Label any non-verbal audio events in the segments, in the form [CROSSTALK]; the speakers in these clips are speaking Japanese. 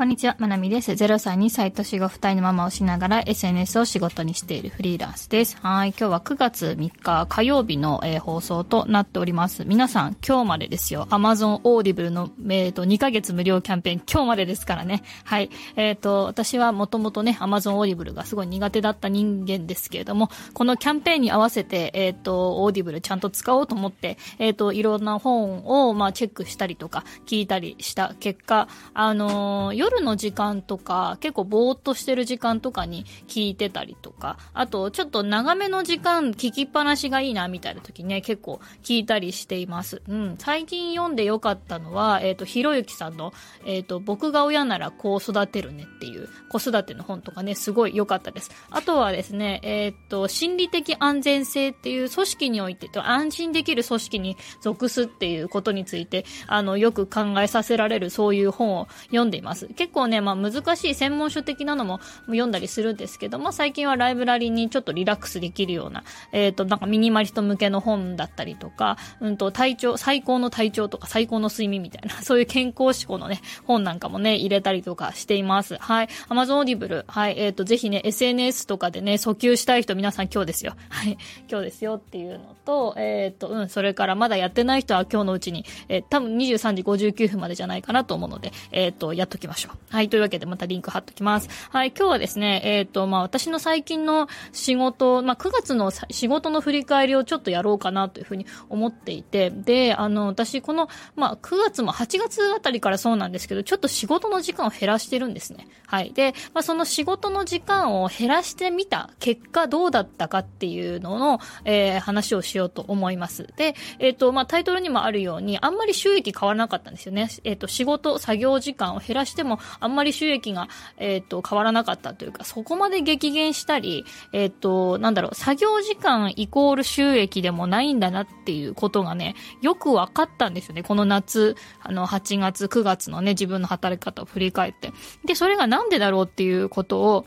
こんにちは、まなみです。0歳、2歳、年子2人のママをしながら SNS を仕事にしているフリーランスです。はい、今日は9月3日火曜日の、えー、放送となっております。皆さん、今日までですよ。Amazon Audible の、えーと、2ヶ月無料キャンペーン、今日までですからね。はい。えっ、ー、と、私はもともとね、Amazon Audible がすごい苦手だった人間ですけれども、このキャンペーンに合わせて、えっ、ー、と、Audible ちゃんと使おうと思って、えっ、ー、と、いろんな本を、まあ、チェックしたりとか、聞いたりした結果、あの夜夜の時間とか、結構ぼーっとしてる時間とかに聞いてたりとか、あと、ちょっと長めの時間聞きっぱなしがいいな、みたいな時ね、結構聞いたりしています。うん。最近読んでよかったのは、えっ、ー、と、ひろゆきさんの、えっ、ー、と、僕が親ならこう育てるねっていう子育ての本とかね、すごい良かったです。あとはですね、えっ、ー、と、心理的安全性っていう組織において、安心できる組織に属すっていうことについて、あの、よく考えさせられるそういう本を読んでいます。結構ね、まあ難しい専門書的なのも読んだりするんですけど、まあ最近はライブラリにちょっとリラックスできるような、えっ、ー、と、なんかミニマリスト向けの本だったりとか、うんと、体調、最高の体調とか最高の睡眠みたいな、[LAUGHS] そういう健康志向のね、本なんかもね、入れたりとかしています。はい。Amazon Audible。はい。えっ、ー、と、ぜひね、SNS とかでね、訴求したい人皆さん今日ですよ。[LAUGHS] はい。今日ですよっていうのと、えっ、ー、と、うん、それからまだやってない人は今日のうちに、えー、多分23時59分までじゃないかなと思うので、えっ、と、やっときましょう。はい。というわけでまたリンク貼っときます。はい、今日はですね、えっ、ー、と、まあ、私の最近の仕事、まあ、9月の仕事の振り返りをちょっとやろうかなというふうに思っていて、で、あの、私、この、まあ、9月も8月あたりからそうなんですけど、ちょっと仕事の時間を減らしてるんですね。はい。で、まあ、その仕事の時間を減らしてみた結果どうだったかっていうのの、えー、話をしようと思います。で、えっ、ー、と、まあ、タイトルにもあるように、あんまり収益変わらなかったんですよね。えっ、ー、と、仕事、作業時間を減らしても、もあんまり収益益が、えっ、ー、と、変わらなかったというか、そこまで激減したり、えっ、ー、と、なんだろう、作業時間イコール収益でもないんだなっていうことがね、よく分かったんですよね。この夏、あの、8月、9月のね、自分の働き方を振り返って。で、それがなんでだろうっていうことを、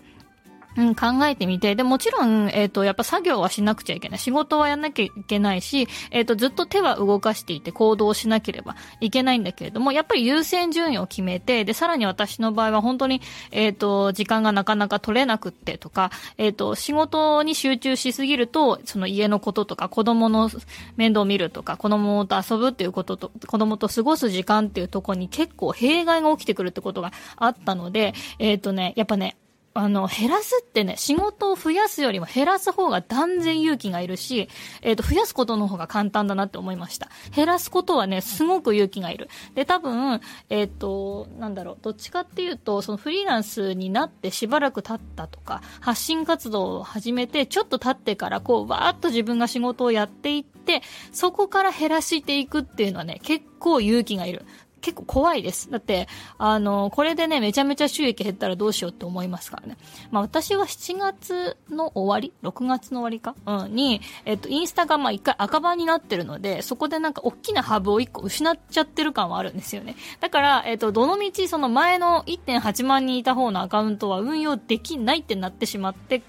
うん、考えてみて、で、もちろん、えっ、ー、と、やっぱ作業はしなくちゃいけない。仕事はやんなきゃいけないし、えっ、ー、と、ずっと手は動かしていて行動しなければいけないんだけれども、やっぱり優先順位を決めて、で、さらに私の場合は本当に、えっ、ー、と、時間がなかなか取れなくってとか、えっ、と、仕事に集中しすぎると、その家のこととか、子供の面倒を見るとか、子供と遊ぶっていうことと、子供と過ごす時間っていうところに結構弊害が起きてくるってことがあったので、えっ、とね、やっぱね、あの、減らすってね、仕事を増やすよりも減らす方が断然勇気がいるし、えっ、ー、と、増やすことの方が簡単だなって思いました。減らすことはね、すごく勇気がいる。で、多分、えっ、ー、と、なんだろう、どっちかっていうと、そのフリーランスになってしばらく経ったとか、発信活動を始めて、ちょっと経ってから、こう、わーっと自分が仕事をやっていって、そこから減らしていくっていうのはね、結構勇気がいる。結構怖いです。だって、あの、これでね、めちゃめちゃ収益減ったらどうしようって思いますからね。まあ私は7月の終わり ?6 月の終わりか？うん。に、えっと、インスタがまあ一回赤番になってるので、そこでなんか大きなハブを1個失っちゃってる感はあるんですよね。だから、えっと、どのみちその前の1.8万人いた方のアカウントは運用できないってなってしまって、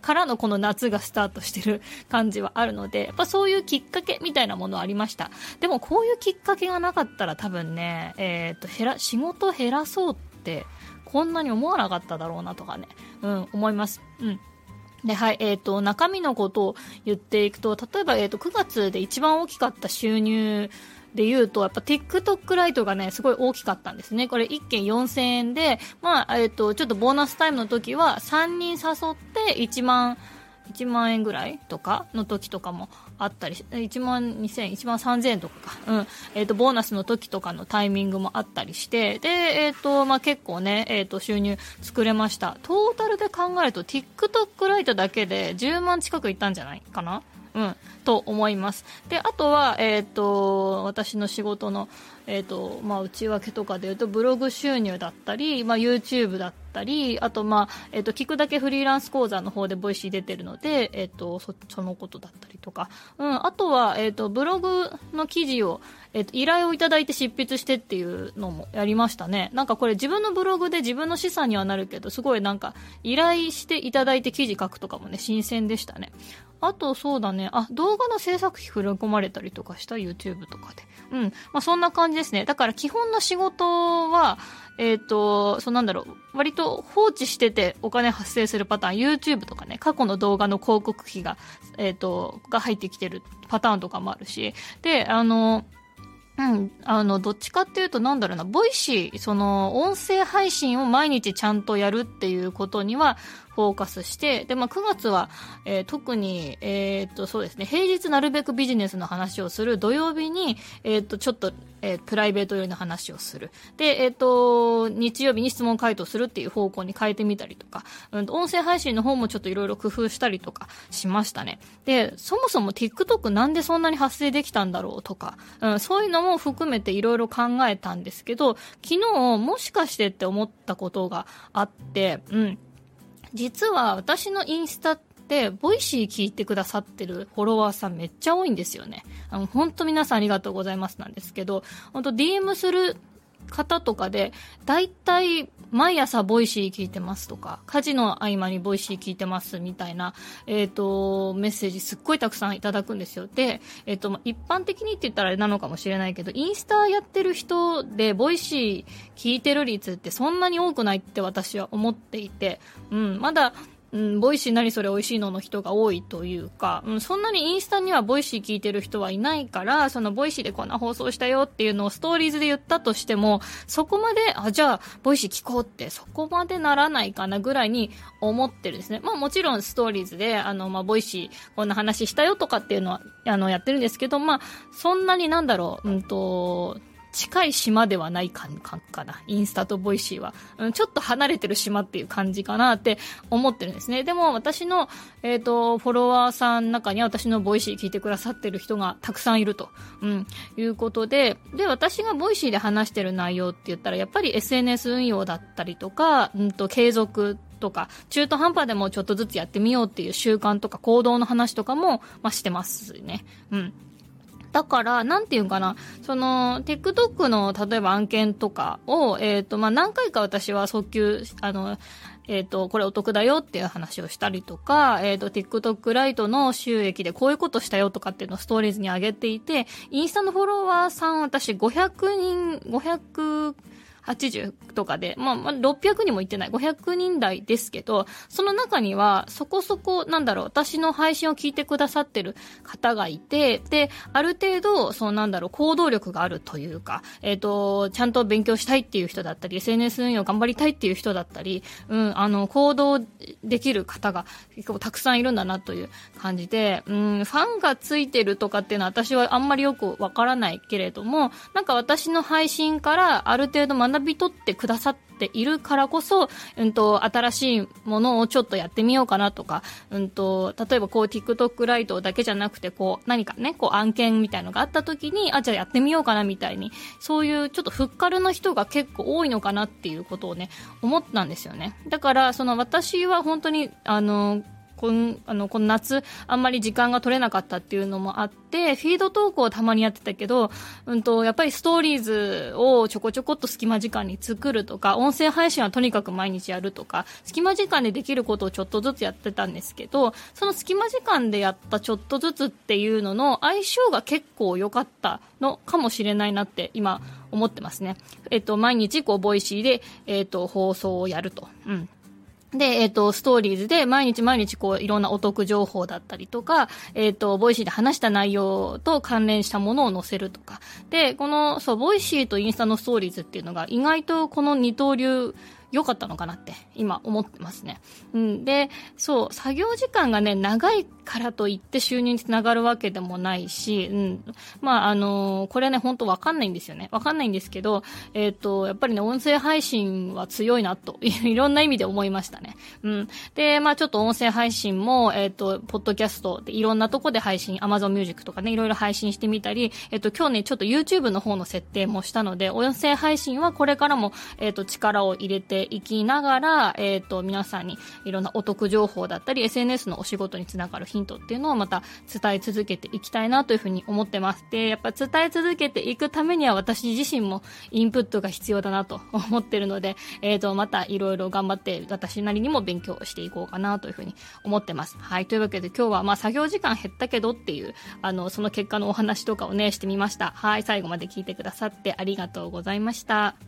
からのこの夏がスタートしてる感じはあるので、やっぱそういうきっかけみたいなものはありました。でもこういうきっかけがなかったら多分ね、えっ、ー、と、減ら、仕事減らそうって、こんなに思わなかっただろうなとかね、うん、思います。うん。で、はい、えっ、ー、と、中身のことを言っていくと、例えば、えっ、ー、と、9月で一番大きかった収入で言うと、やっぱ TikTok ライトがね、すごい大きかったんですね。これ1件4000円で、まあ、えっ、ー、と、ちょっとボーナスタイムの時は3人誘って1万、1万円ぐらいとかの時とかもあったり、1万2000、1万3000円とかか。うん。えっ、ー、と、ボーナスの時とかのタイミングもあったりして、で、えっ、ー、と、まあ、結構ね、えっ、ー、と、収入作れました。トータルで考えると、TikTok ライトだけで10万近くいったんじゃないかなうん、と思います。で、あとは、えっ、ー、と、私の仕事の、えっ、ー、と、まあ、内訳とかで言うと、ブログ収入だったり、まあ、YouTube だったったり、あと、まあ、えっ、と、聞くだけフリーランス講座の方でボイシー出てるので、えっ、と、そ、そのことだったりとか、うん、あとは、えっ、と、ブログの記事を、えっ、と、依頼をいただいて執筆してっていうのもやりましたね。なんかこれ自分のブログで自分の資産にはなるけど、すごいなんか、依頼していただいて記事書くとかもね、新鮮でしたね。あとそうだね、あ、動画の制作費振り込まれたりとかした？YouTube とかで。うん。まあそんな感じですね。だから基本の仕事は、えっ、ー、と、そうなんだろう、割と放置しててお金発生するパターン、YouTube とかね、過去の動画の広告費が、えっ、ー、と、が入ってきてるパターンとかもあるし、で、あの、うん。あの、どっちかっていうと、なんだろうな、ボイシー、その、音声配信を毎日ちゃんとやるっていうことには、フォーカスして、で、まあ、9月は、えー、特に、えー、っと、そうですね、平日なるべくビジネスの話をする、土曜日に、えー、っと、ちょっと、えー、プライベート寄りの話をする。で、えっと、日曜日に質問回答するっていう方向に変えてみたりとか、うん、音声配信の方もちょっといろいろ工夫したりとかしましたね。で、そもそも TikTok なんでそんなに発生できたんだろうとか、うん、そういうのも含めていろいろ考えたんですけど、昨日もしかしてって思ったことがあって、うん。実は私のインスタって、ボイシー聞いてくださってるフォロワーさんめっちゃ多いんですよね。あの、本当皆さんありがとうございますなんですけど、ほんと DM する方とかで、大体毎朝ボイシー聞いてますとか、家事の合間にボイシー聞いてますみたいな、えっ、ー、と、メッセージすっごいたくさんいただくんですよ。で、えっ、ー、と、一般的にって言ったらあれなのかもしれないけど、インスタやってる人でボイシー聞いてる率ってそんなに多くないって私は思っていて、うん、まだ、うん、ボイシー何それ美味しいのの人が多いというか、うん、そんなにインスタにはボイシー聞いてる人はいないから、そのボイシーでこんな放送したよっていうのをストーリーズで言ったとしても、そこまで、あ、じゃあ、ボイシー聞こうって、そこまでならないかなぐらいに思ってるんですね。まあもちろんストーリーズで、あの、まあボイシーこんな話したよとかっていうのは、あの、やってるんですけど、まあ、そんなになんだろう、うんと、近い島ではない感かな。インスタとボイシーは。うん、ちょっと離れてる島っていう感じかなって思ってるんですね。でも私の、えっ、ー、と、フォロワーさんの中には私のボイシー聞いてくださってる人がたくさんいると、うん、いうことで、で、私がボイシーで話してる内容って言ったら、やっぱり SNS 運用だったりとか、うんと、継続とか、中途半端でもちょっとずつやってみようっていう習慣とか行動の話とかも、まあ、してますね。うん。だから、なんていうかな、その、TikTok の、例えば案件とかを、えっ、ー、と、まあ、何回か私は早急、あの、えっ、ー、と、これお得だよっていう話をしたりとか、えっ、ー、と、TikTok ライトの収益でこういうことしたよとかっていうのをストーリーズに上げていて、インスタのフォロワーさん私500人、500 80とかで、まあ、まあ、600にもいってない、500人台ですけど、その中には、そこそこ、なんだろう、私の配信を聞いてくださってる方がいて、で、ある程度、そのなんだろう、行動力があるというか、えっ、ー、と、ちゃんと勉強したいっていう人だったり、SNS 運用頑張りたいっていう人だったり、うん、あの、行動できる方が結構たくさんいるんだなという感じで、うん、ファンがついてるとかっていうのは私はあんまりよくわからないけれども、なんか私の配信からある程度学び取ってくださっているからこそ、うんと、新しいものをちょっとやってみようかなとか、うんと、例えばこう TikTok ライトだけじゃなくて、こう何かね、こう案件みたいのがあった時に、あ、じゃあやってみようかなみたいに、そういうちょっとふっかるの人が結構多いのかなっていうことをね、思ったんですよね。だから、その私は本当に、あの、このあのこの夏、あんまり時間が取れなかったっていうのもあって、フィードトークをたまにやってたけど、うんと、やっぱりストーリーズをちょこちょこっと隙間時間に作るとか、音声配信はとにかく毎日やるとか、隙間時間でできることをちょっとずつやってたんですけど、その隙間時間でやったちょっとずつっていうのの相性が結構良かったのかもしれないなって今思ってますね。えっと、毎日こう、ボイシーで、えっと、放送をやると。うん。で、えっ、ー、と、ストーリーズで毎日毎日こういろんなお得情報だったりとか、えっ、ー、と、ボイシーで話した内容と関連したものを載せるとか。で、この、そう、ボイシーとインスタのストーリーズっていうのが意外とこの二刀流良かったのかなって今思ってますね。うん。で、そう、作業時間がね、長いからといって収入につながるわけでもないし、うん。まあ、あのー、これね、本当わかんないんですよね。わかんないんですけど、えっ、ー、と、やっぱりね、音声配信は強いなと、[LAUGHS] いろんな意味で思いましたね。うん。で、まあちょっと音声配信も、えっ、ー、と、ポッドキャストでいろんなとこで配信、Amazon Music とかね、いろいろ配信してみたり、えっ、と、今日ね、ちょっと YouTube の方の設定もしたので、音声配信はこれからも、えっ、と、力を入れてていきながら、えっ、と、皆さんにいろんなお得情報だったり、SNS のお仕事につながるヒントっていうのをまた伝え続けていきたいなというふうに思ってます。で、やっぱ伝え続けていくためには私自身もインプットが必要だなと [LAUGHS] 思ってるので、えっ、と、またいろいろ頑張って私なりにも勉強していこうかなというふうに思ってます。はい。というわけで今日はまあ作業時間減ったけどっていう、あの、その結果のお話とかをね、してみました。はい。最後まで聞いてくださってありがとうございました。